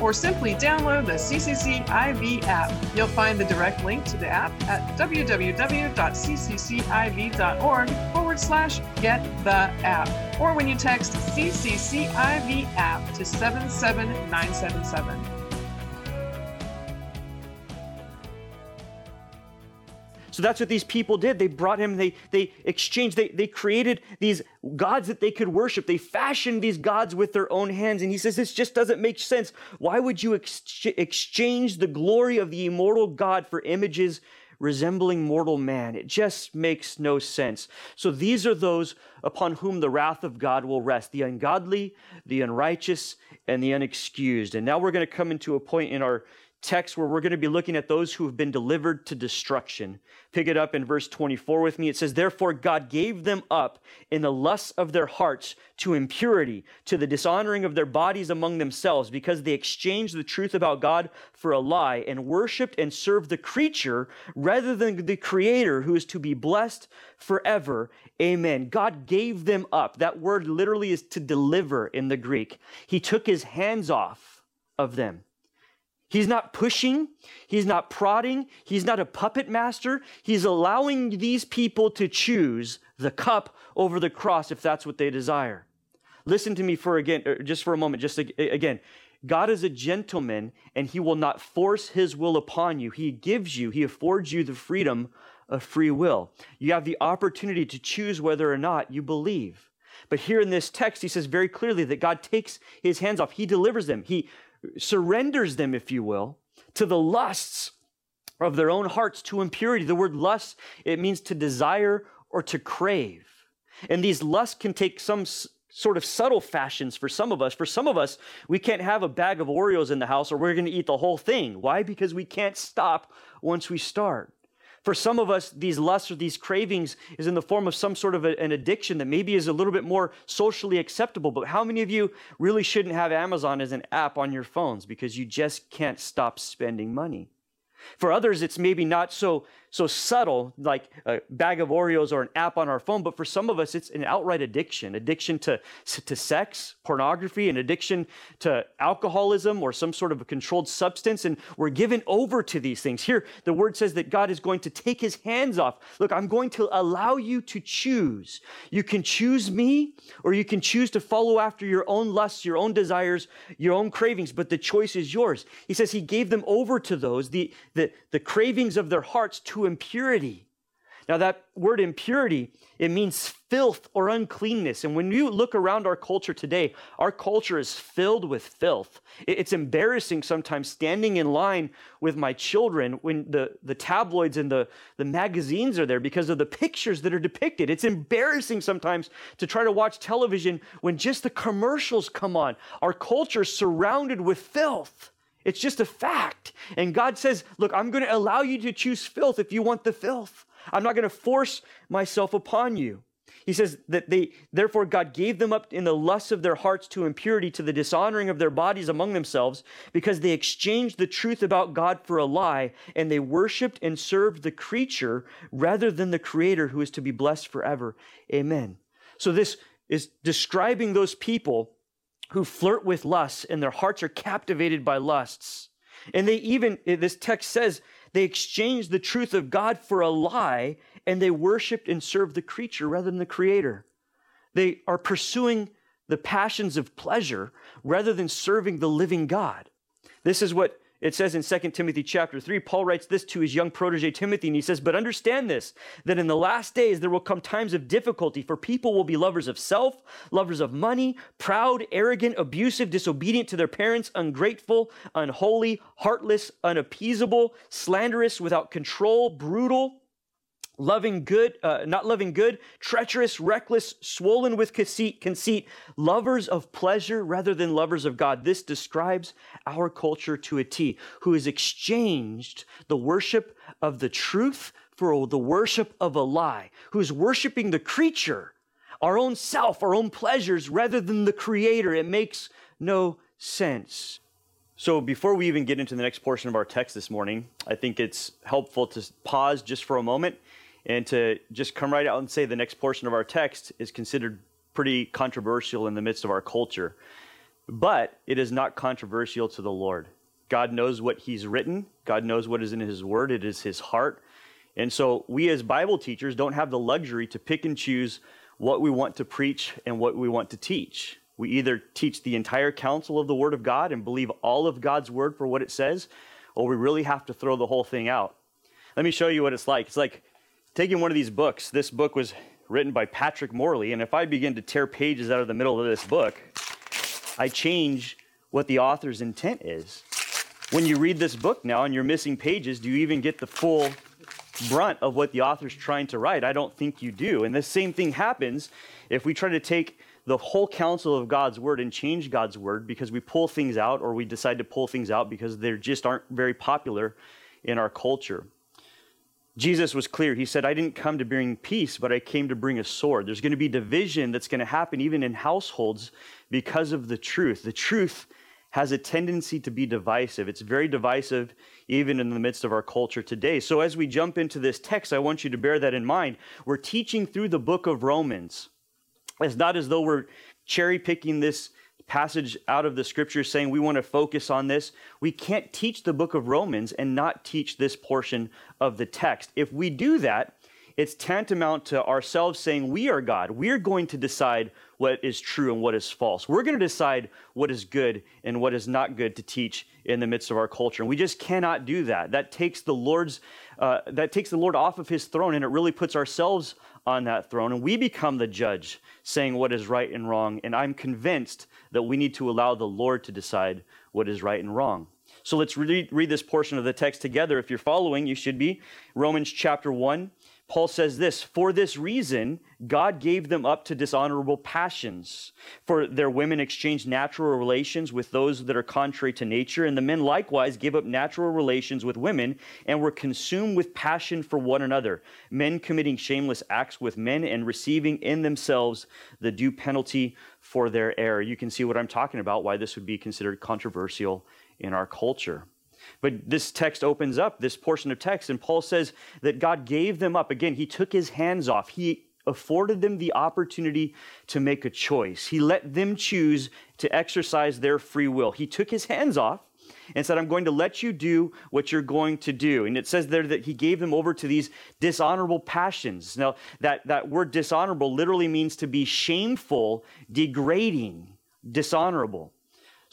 or simply download the CCCIV app. You'll find the direct link to the app at www.cccIV.org forward slash get the app, or when you text CCCIV app to 77977. So that's what these people did. They brought him, they, they exchanged, they, they created these gods that they could worship. They fashioned these gods with their own hands. And he says, This just doesn't make sense. Why would you ex- exchange the glory of the immortal God for images resembling mortal man? It just makes no sense. So these are those upon whom the wrath of God will rest the ungodly, the unrighteous, and the unexcused. And now we're going to come into a point in our text where we're going to be looking at those who have been delivered to destruction. Pick it up in verse 24 with me. It says, Therefore, God gave them up in the lusts of their hearts to impurity, to the dishonoring of their bodies among themselves, because they exchanged the truth about God for a lie and worshiped and served the creature rather than the Creator who is to be blessed forever. Amen. God gave them up. That word literally is to deliver in the Greek. He took his hands off of them. He's not pushing, he's not prodding, he's not a puppet master. He's allowing these people to choose the cup over the cross if that's what they desire. Listen to me for again, er, just for a moment, just again. God is a gentleman and he will not force his will upon you. He gives you, he affords you the freedom of free will. You have the opportunity to choose whether or not you believe. But here in this text, he says very clearly that God takes his hands off. He delivers them. He surrenders them, if you will, to the lusts of their own hearts to impurity. The word lust, it means to desire or to crave. And these lusts can take some sort of subtle fashions for some of us. For some of us, we can't have a bag of Oreos in the house or we're going to eat the whole thing. Why? Because we can't stop once we start. For some of us, these lusts or these cravings is in the form of some sort of a, an addiction that maybe is a little bit more socially acceptable. But how many of you really shouldn't have Amazon as an app on your phones because you just can't stop spending money? For others, it's maybe not so, so subtle, like a bag of Oreos or an app on our phone, but for some of us, it's an outright addiction addiction to, to sex, pornography, an addiction to alcoholism or some sort of a controlled substance. And we're given over to these things. Here, the word says that God is going to take his hands off. Look, I'm going to allow you to choose. You can choose me, or you can choose to follow after your own lusts, your own desires, your own cravings, but the choice is yours. He says he gave them over to those, the, the, the cravings of their hearts to impurity. Now, that word impurity, it means filth or uncleanness. And when you look around our culture today, our culture is filled with filth. It's embarrassing sometimes standing in line with my children when the, the tabloids and the, the magazines are there because of the pictures that are depicted. It's embarrassing sometimes to try to watch television when just the commercials come on. Our culture is surrounded with filth. It's just a fact. And God says, Look, I'm going to allow you to choose filth if you want the filth. I'm not going to force myself upon you. He says that they, therefore, God gave them up in the lusts of their hearts to impurity, to the dishonoring of their bodies among themselves, because they exchanged the truth about God for a lie, and they worshiped and served the creature rather than the Creator who is to be blessed forever. Amen. So, this is describing those people who flirt with lusts and their hearts are captivated by lusts. And they even, eh, this text says, they exchanged the truth of God for a lie and they worshiped and served the creature rather than the creator. They are pursuing the passions of pleasure rather than serving the living God. This is what it says in 2 Timothy chapter 3, Paul writes this to his young protege Timothy, and he says, But understand this, that in the last days there will come times of difficulty, for people will be lovers of self, lovers of money, proud, arrogant, abusive, disobedient to their parents, ungrateful, unholy, heartless, unappeasable, slanderous, without control, brutal loving good, uh, not loving good, treacherous, reckless, swollen with conceit, conceit, lovers of pleasure rather than lovers of God. This describes our culture to a T, who has exchanged the worship of the truth for the worship of a lie, who's worshiping the creature, our own self, our own pleasures, rather than the creator. It makes no sense. So, before we even get into the next portion of our text this morning, I think it's helpful to pause just for a moment and to just come right out and say the next portion of our text is considered pretty controversial in the midst of our culture. But it is not controversial to the Lord. God knows what He's written, God knows what is in His Word, it is His heart. And so we as Bible teachers don't have the luxury to pick and choose what we want to preach and what we want to teach. We either teach the entire counsel of the Word of God and believe all of God's Word for what it says, or we really have to throw the whole thing out. Let me show you what it's like. It's like taking one of these books. This book was written by Patrick Morley, and if I begin to tear pages out of the middle of this book, I change what the author's intent is. When you read this book now and you're missing pages, do you even get the full brunt of what the author's trying to write? I don't think you do. And the same thing happens if we try to take the whole counsel of God's word and change God's word because we pull things out or we decide to pull things out because they just aren't very popular in our culture. Jesus was clear. He said, I didn't come to bring peace, but I came to bring a sword. There's going to be division that's going to happen even in households because of the truth. The truth has a tendency to be divisive. It's very divisive even in the midst of our culture today. So, as we jump into this text, I want you to bear that in mind. We're teaching through the book of Romans. It's not as though we're cherry picking this passage out of the scripture saying we want to focus on this. We can't teach the book of Romans and not teach this portion of the text. If we do that, it's tantamount to ourselves saying we are God. We're going to decide what is true and what is false. We're going to decide what is good and what is not good to teach in the midst of our culture. And we just cannot do that. That takes the Lord's uh, that takes the Lord off of his throne and it really puts ourselves on that throne. And we become the judge saying what is right and wrong. And I'm convinced that we need to allow the Lord to decide what is right and wrong. So let's read, read this portion of the text together. If you're following, you should be. Romans chapter 1, Paul says this For this reason, God gave them up to dishonorable passions. For their women exchanged natural relations with those that are contrary to nature, and the men likewise gave up natural relations with women and were consumed with passion for one another, men committing shameless acts with men and receiving in themselves the due penalty for their error. You can see what I'm talking about, why this would be considered controversial in our culture. But this text opens up this portion of text, and Paul says that God gave them up. Again, he took his hands off. He afforded them the opportunity to make a choice. He let them choose to exercise their free will. He took his hands off and said, I'm going to let you do what you're going to do. And it says there that he gave them over to these dishonorable passions. Now, that, that word dishonorable literally means to be shameful, degrading, dishonorable.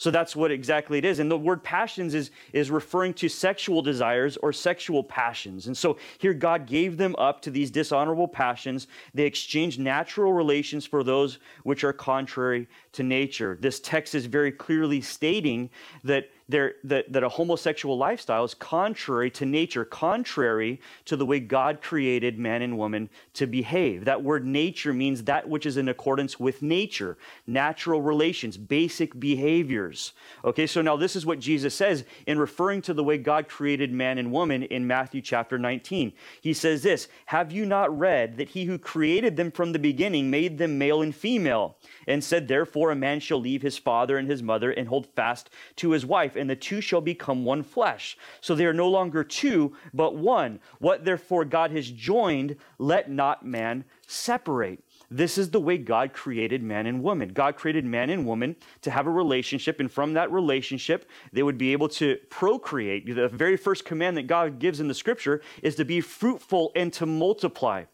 So that's what exactly it is. And the word passions is, is referring to sexual desires or sexual passions. And so here God gave them up to these dishonorable passions. They exchanged natural relations for those which are contrary to nature. This text is very clearly stating that that, that a homosexual lifestyle is contrary to nature, contrary to the way God created man and woman to behave. That word nature means that which is in accordance with nature, natural relations, basic behaviors. Okay, so now this is what Jesus says in referring to the way God created man and woman in Matthew chapter 19. He says this Have you not read that he who created them from the beginning made them male and female, and said, Therefore a man shall leave his father and his mother and hold fast to his wife? And the two shall become one flesh. So they are no longer two, but one. What therefore God has joined, let not man separate. This is the way God created man and woman. God created man and woman to have a relationship, and from that relationship, they would be able to procreate. The very first command that God gives in the scripture is to be fruitful and to multiply.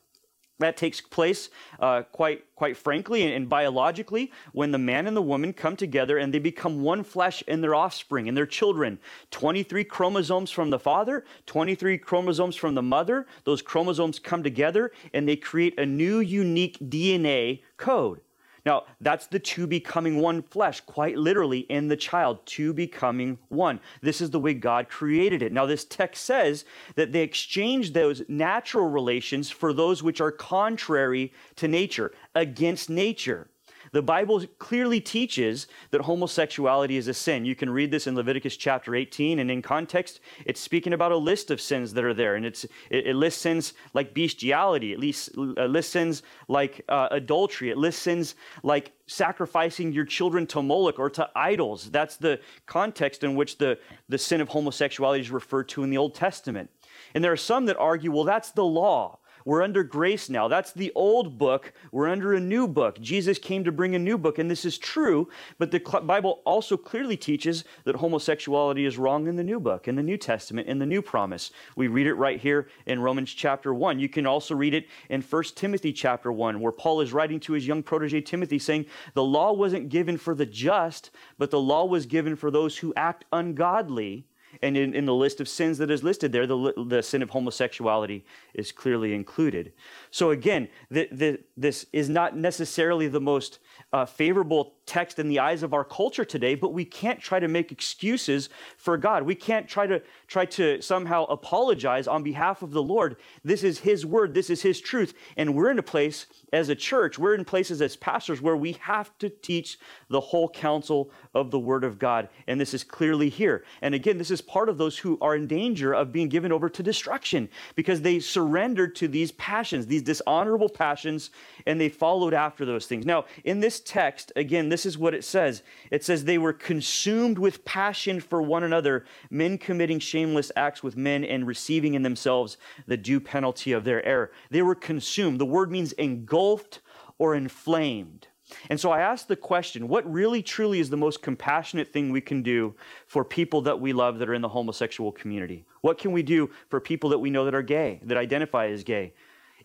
That takes place uh, quite, quite frankly and, and, biologically when the man and the woman come together and they become one flesh in their offspring and their children. 23 chromosomes from the father, 23 chromosomes from the mother. Those chromosomes come together and they create a new unique DNA code. Now, that's the two becoming one flesh, quite literally in the child, two becoming one. This is the way God created it. Now, this text says that they exchanged those natural relations for those which are contrary to nature, against nature. The Bible clearly teaches that homosexuality is a sin. You can read this in Leviticus chapter 18, and in context, it's speaking about a list of sins that are there. And it's, it, it lists sins like bestiality, it lists, uh, lists sins like uh, adultery, it lists sins like sacrificing your children to Moloch or to idols. That's the context in which the, the sin of homosexuality is referred to in the Old Testament. And there are some that argue, well, that's the law. We're under grace now. That's the old book. We're under a new book. Jesus came to bring a new book, and this is true, but the Bible also clearly teaches that homosexuality is wrong in the new book, in the New Testament, in the new promise. We read it right here in Romans chapter 1. You can also read it in 1 Timothy chapter 1, where Paul is writing to his young protege Timothy saying, The law wasn't given for the just, but the law was given for those who act ungodly and in, in the list of sins that is listed there, the, the sin of homosexuality is clearly included. So again, the, the, this is not necessarily the most uh, favorable text in the eyes of our culture today, but we can't try to make excuses for God. We can't try to try to somehow apologize on behalf of the Lord. This is His word. This is His truth, and we're in a place as a church. We're in places as pastors where we have to teach the whole counsel of the Word of God, and this is clearly here. And again, this is part of those who are in danger of being given over to destruction because they surrendered to these passions, these dishonorable passions, and they followed after those things. Now, in this text, again, this is what it says it says, They were consumed with passion for one another, men committing shameless acts with men and receiving in themselves the due penalty of their error. They were consumed. The word means engulfed or inflamed. And so I asked the question what really truly is the most compassionate thing we can do for people that we love that are in the homosexual community? What can we do for people that we know that are gay, that identify as gay?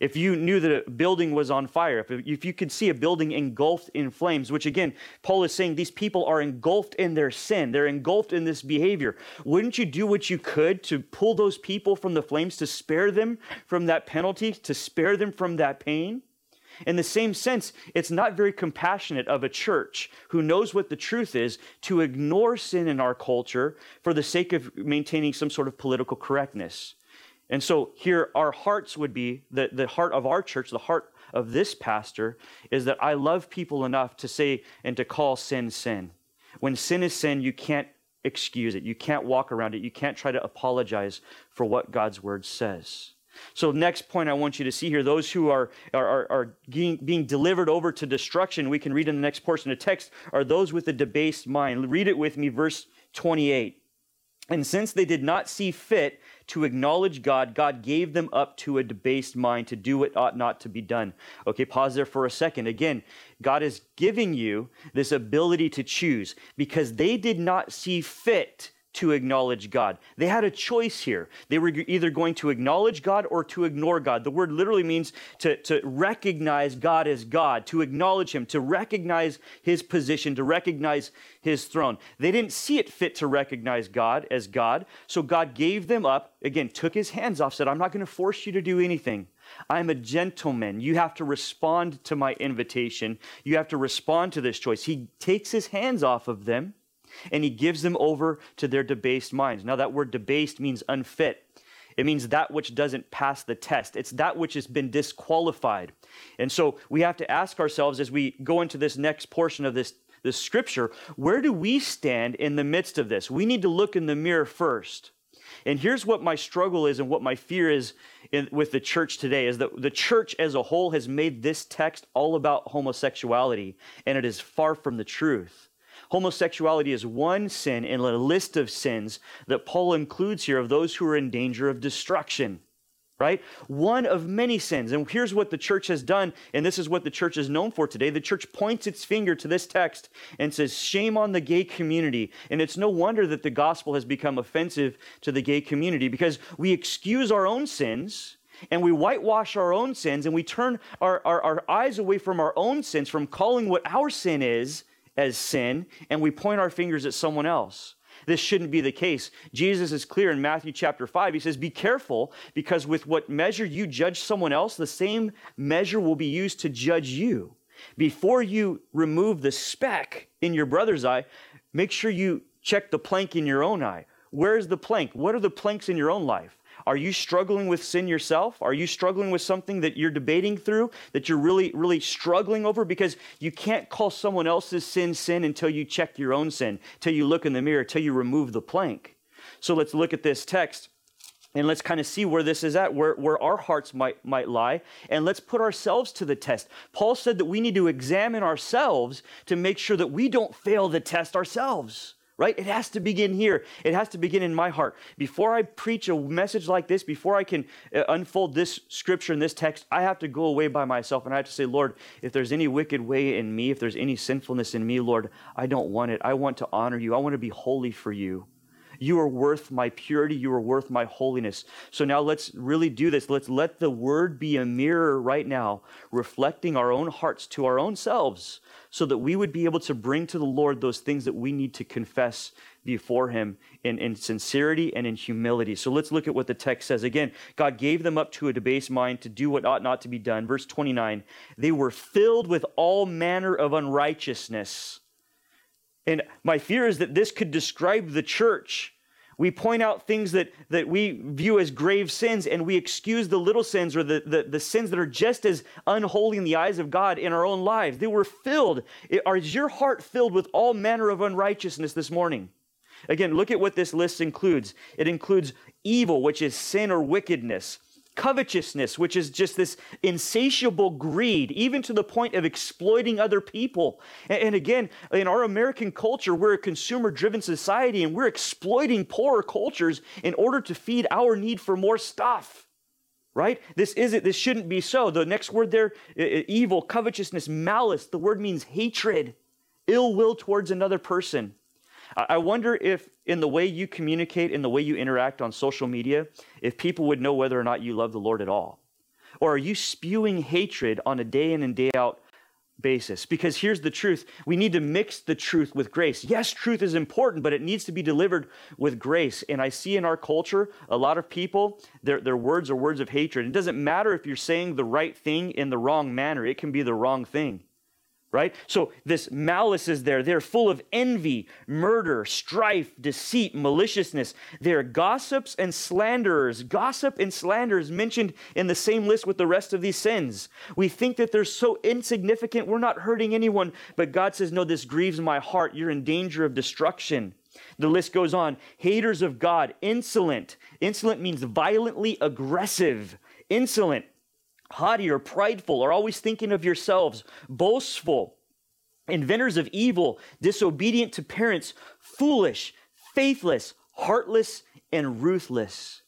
If you knew that a building was on fire, if, you could see a building engulfed in flames, which again, Paul is saying these people are engulfed in their sin, they're engulfed in this behavior. Wouldn't you do what you could to pull those people from the flames, to spare them from that penalty, to spare them from that pain? In the same sense, it's not very compassionate of a church who knows what the truth is to ignore sin in our culture for the sake of maintaining some sort of political correctness. And so here, our hearts would be the, the heart of our church, the heart of this pastor, is that I love people enough to say and to call sin sin. When sin is sin, you can't excuse it. You can't walk around it. You can't try to apologize for what God's word says. So, next point I want you to see here those who are, are, are, being delivered over to destruction, we can read in the next portion of text, are those with a debased mind. Read it with me, verse 28. And since they did not see fit to acknowledge God, God gave them up to a debased mind to do what ought not to be done. Okay, pause there for a second. Again, God is giving you this ability to choose because they did not see fit to acknowledge God. They had a choice here. They were either going to acknowledge God or to ignore God. The word literally means to, to recognize God as God, to acknowledge Him, to recognize His position, to recognize His throne. They didn't see it fit to recognize God as God, so God gave them up, again, took His hands off, said, I'm not going to force you to do anything. I'm a gentleman. You have to respond to my invitation. You have to respond to this choice. He takes his hands off of them and he gives them over to their debased minds. Now, that word debased means unfit. It means that which doesn't pass the test. It's that which has been disqualified. And so we have to ask ourselves as we go into this next portion of this, this scripture where do we stand in the midst of this? We need to look in the mirror first. And here's what my struggle is and what my fear is in, with the church today is that the church as a whole has made this text all about homosexuality, and it is far from the truth. Homosexuality is one sin in a list of sins that Paul includes here of those who are in danger of destruction. Right? One of many sins. And here's what the church has done, and this is what the church is known for today. The church points its finger to this text and says, Shame on the gay community. And it's no wonder that the gospel has become offensive to the gay community because we excuse our own sins and we whitewash our own sins and we turn our, our, our eyes away from our own sins, from calling what our sin is as sin and we point our fingers at someone else. This shouldn't be the case. Jesus is clear in Matthew chapter 5. He says, Be careful because with what measure you judge someone else, the same measure will be used to judge you. Before you remove the speck in your brother's eye, make sure you check the plank in your own eye. Where's the plank? What are the planks in your own life? Are you struggling with sin yourself? Are you struggling with something that you're debating through, that you're really, really struggling over? Because you can't call someone else's sin sin until you check your own sin, till you look in the mirror, till you remove the plank. So let's look at this text and let's kind of see where this is at, where, where our hearts might, might lie, and let's put ourselves to the test. Paul said that we need to examine ourselves to make sure that we don't fail the test ourselves right? It has to begin here. It has to begin in my heart. Before I preach a message like this, before I can uh, unfold this scripture and this text, I have to go away by myself and I have to say, Lord, if there's any wicked way in me, if there's any sinfulness in me, Lord, I don't want it. I want to honor you. I want to be holy for you. You are worth my purity. You are worth my holiness. So now let's really do this. Let's let the word be a mirror right now, reflecting our own hearts to our own selves so that we would be able to bring to the Lord those things that we need to confess before Him in, in sincerity and in humility. So let's look at what the text says. Again, God gave them up to a debased mind to do what ought not to be done. Verse 29 they were filled with all manner of unrighteousness. And my fear is that this could describe the church we point out things that, that we view as grave sins and we excuse the little sins or the, the, the, sins that are just as unholy in the eyes of God in our own lives. They were filled. Is your heart filled with all manner of unrighteousness this morning? Again, look at what this list includes. It includes evil, which is sin or wickedness covetousness, which is just this insatiable greed, even to the point of exploiting other people. And, again, in our American culture, we're a consumer driven society and we're exploiting poorer cultures in order to feed our need for more stuff. Right? This isn't, this shouldn't be so. The next word there, evil, covetousness, malice, the word means hatred, ill will towards another person. I wonder if, in the way you communicate, in the way you interact on social media, if people would know whether or not you love the Lord at all. Or are you spewing hatred on a day in and day out basis? Because here's the truth we need to mix the truth with grace. Yes, truth is important, but it needs to be delivered with grace. And I see in our culture a lot of people, their, their words are words of hatred. It doesn't matter if you're saying the right thing in the wrong manner, it can be the wrong thing right? So this malice is there. They're full of envy, murder, strife, deceit, maliciousness. They're gossips and slanderers. Gossip and slander is mentioned in the same list with the rest of these sins. We think that they're so insignificant, we're not hurting anyone, but God says, No, this grieves my heart. You're in danger of destruction. The list goes on. Haters of God, insolent. Insolent means violently aggressive. Insolent haughty or prideful, or always thinking of yourselves, boastful, inventors of evil, disobedient to parents, foolish, faithless, heartless, and ruthless.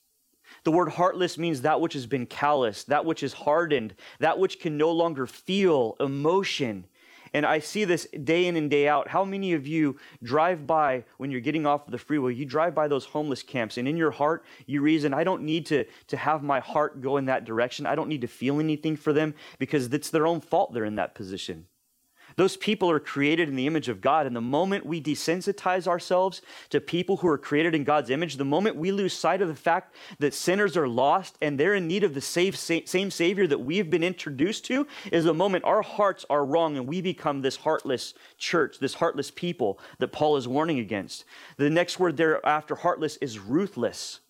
The word heartless means that which has been calloused, that which is hardened, that which can no longer feel emotion. And I see this day in and day out. How many of you drive by when you're getting off of the freeway? You drive by those homeless camps, and in your heart, you reason, I don't need to, to have my heart go in that direction. I don't need to feel anything for them because it's their own fault they're in that position. Those people are created in the image of God. And the moment we desensitize ourselves to people who are created in God's image, the moment we lose sight of the fact that sinners are lost and they're in need of the same Savior that we've been introduced to, is the moment our hearts are wrong and we become this heartless church, this heartless people that Paul is warning against. The next word there after heartless is ruthless.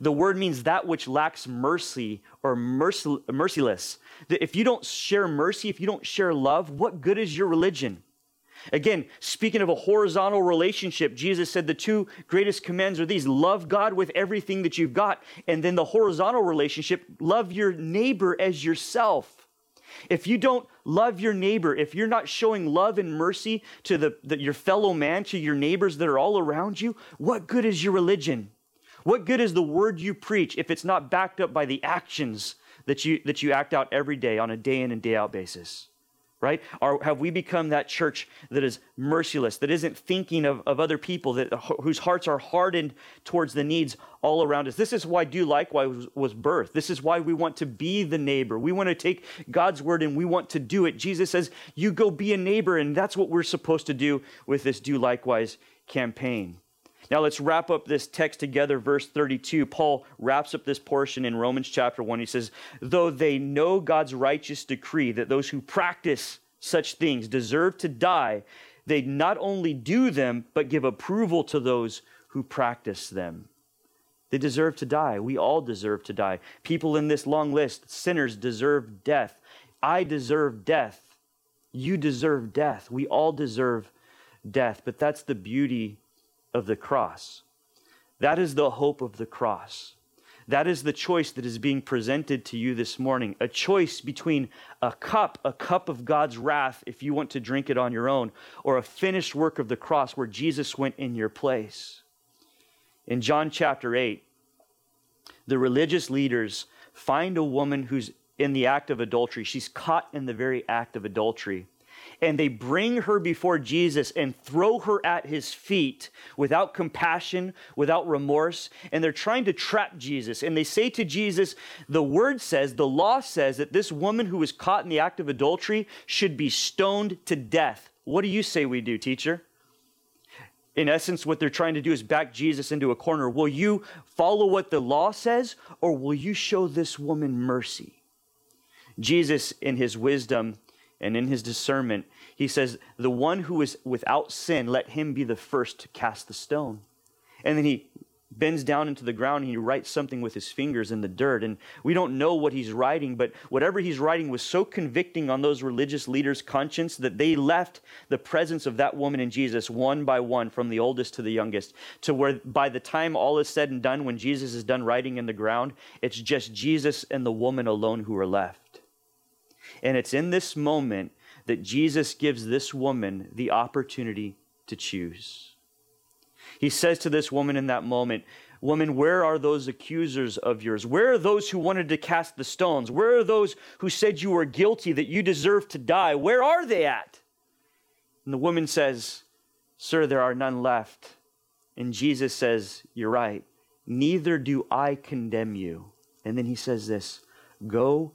The word means that which lacks mercy or mercy, merciless. If you don't share mercy, if you don't share love, what good is your religion? Again, speaking of a horizontal relationship, Jesus said the two greatest commands are these love God with everything that you've got. And then the horizontal relationship, love your neighbor as yourself. If you don't love your neighbor, if you're not showing love and mercy to the, the, your fellow man, to your neighbors that are all around you, what good is your religion? What good is the word you preach if it's not backed up by the actions that you, that you act out every day on a day in and day out basis? Right? Have we become that church that is merciless, that isn't thinking of, of other people, that, whose hearts are hardened towards the needs all around us? This is why Do Likewise was, was birthed. This is why we want to be the neighbor. We want to take God's word and we want to do it. Jesus says, You go be a neighbor, and that's what we're supposed to do with this Do Likewise campaign. Now let's wrap up this text together, verse 32. Paul wraps up this portion in Romans chapter 1. He says, Though they know God's righteous decree that those who practice such things, deserve to die, they not only do them, but give approval to those who practice them. They deserve to die. We all deserve to die. People in this long list, sinners, deserve death. I deserve death. You deserve death. We all deserve death. But that's the beauty of the cross. That is the hope of the cross. That is the choice that is being presented to you this morning. A choice between a cup, a cup of God's wrath, if you want to drink it on your own, or a finished work of the cross where Jesus went in your place. In John chapter 8, the religious leaders find a woman who's in the act of adultery. She's caught in the very act of adultery and they bring her before Jesus and throw her at his feet without compassion, without remorse. And they're trying to trap Jesus. And they say to Jesus, The word says, the law says that this woman who was caught in the act of adultery should be stoned to death. What do you say we do, teacher? In essence, what they're trying to do is back Jesus into a corner. Will you follow what the law says, or will you show this woman mercy? Jesus, in his wisdom, and in his discernment, he says, The one who is without sin, let him be the first to cast the stone. And then he bends down into the ground and he writes something with his fingers in the dirt. And we don't know what he's writing, but whatever he's writing was so convicting on those religious leaders' conscience that they left the presence of that woman and Jesus one by one, from the oldest to the youngest, to where by the time all is said and done, when Jesus is done writing in the ground, it's just Jesus and the woman alone who are left. And it's in this moment that Jesus gives this woman the opportunity to choose. He says to this woman in that moment, Woman, where are those accusers of yours? Where are those who wanted to cast the stones? Where are those who said you were guilty, that you deserve to die? Where are they at? And the woman says, Sir, there are none left. And Jesus says, You're right. Neither do I condemn you. And then he says this Go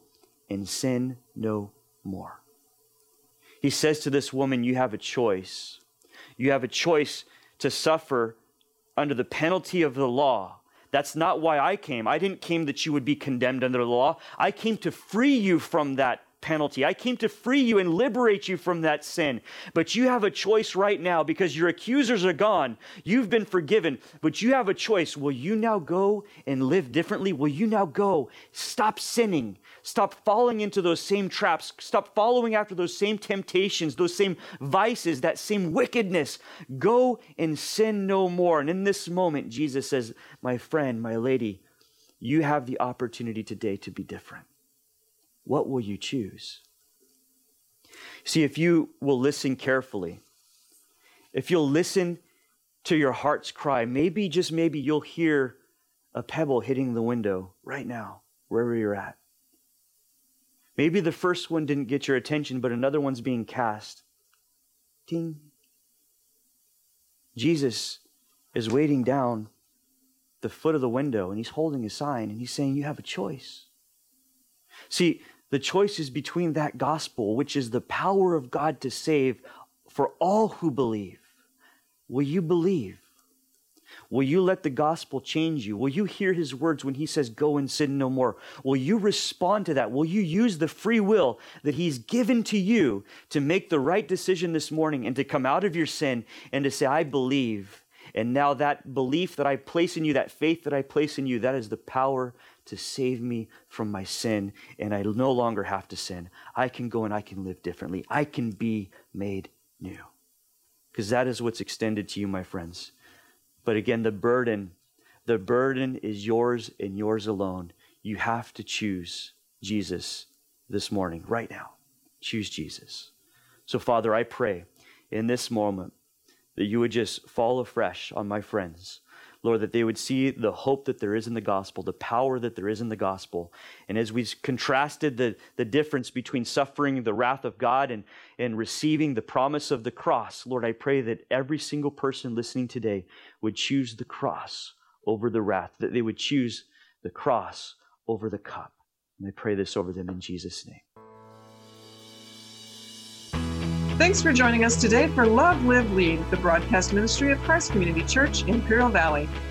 and sin no more. He says to this woman, You have a choice. You have a choice to suffer under the penalty of the law. That's not why I came. I didn't came that you would be condemned under the law. I came to free you from that penalty. I came to free you and liberate you from that sin. But you have a choice right now because your accusers are gone. You've been forgiven, but you have a choice. Will you now go and live differently? Will you now go stop sinning? Stop falling into those same traps. Stop following after those same temptations, those same vices, that same wickedness. Go and sin no more. And in this moment, Jesus says, My friend, my lady, you have the opportunity today to be different. What will you choose? See, if you will listen carefully, if you'll listen to your heart's cry, maybe, just maybe, you'll hear a pebble hitting the window right now, wherever you're at. Maybe the first one didn't get your attention, but another one's being cast. Ding. Jesus is waiting down the foot of the window and he's holding a sign and he's saying, You have a choice. See, the choice is between that gospel, which is the power of God to save for all who believe. Will you believe? Will you let the gospel change you? Will you hear his words when he says, Go and sin no more? Will you respond to that? Will you use the free will that he's given to you to make the right decision this morning and to come out of your sin and to say, I believe? And now that belief that I place in you, that faith that I place in you, that is the power to save me from my sin. And I no longer have to sin. I can go and I can live differently. I can be made new. Because that is what's extended to you, my friends. But again, the burden, the burden is yours and yours alone. You have to choose Jesus this morning, right now. Choose Jesus. So, Father, I pray in this moment that you would just fall afresh on my friends. Lord, that they would see the hope that there is in the gospel, the power that there is in the gospel. And as we contrasted the, the difference between suffering the wrath of God and, and receiving the promise of the cross, Lord, I pray that every single person listening today would choose the cross over the wrath, that they would choose the cross over the cup. And I pray this over them in Jesus' name. Thanks for joining us today for Love, Live, Lead, the broadcast ministry of Christ Community Church, Imperial Valley.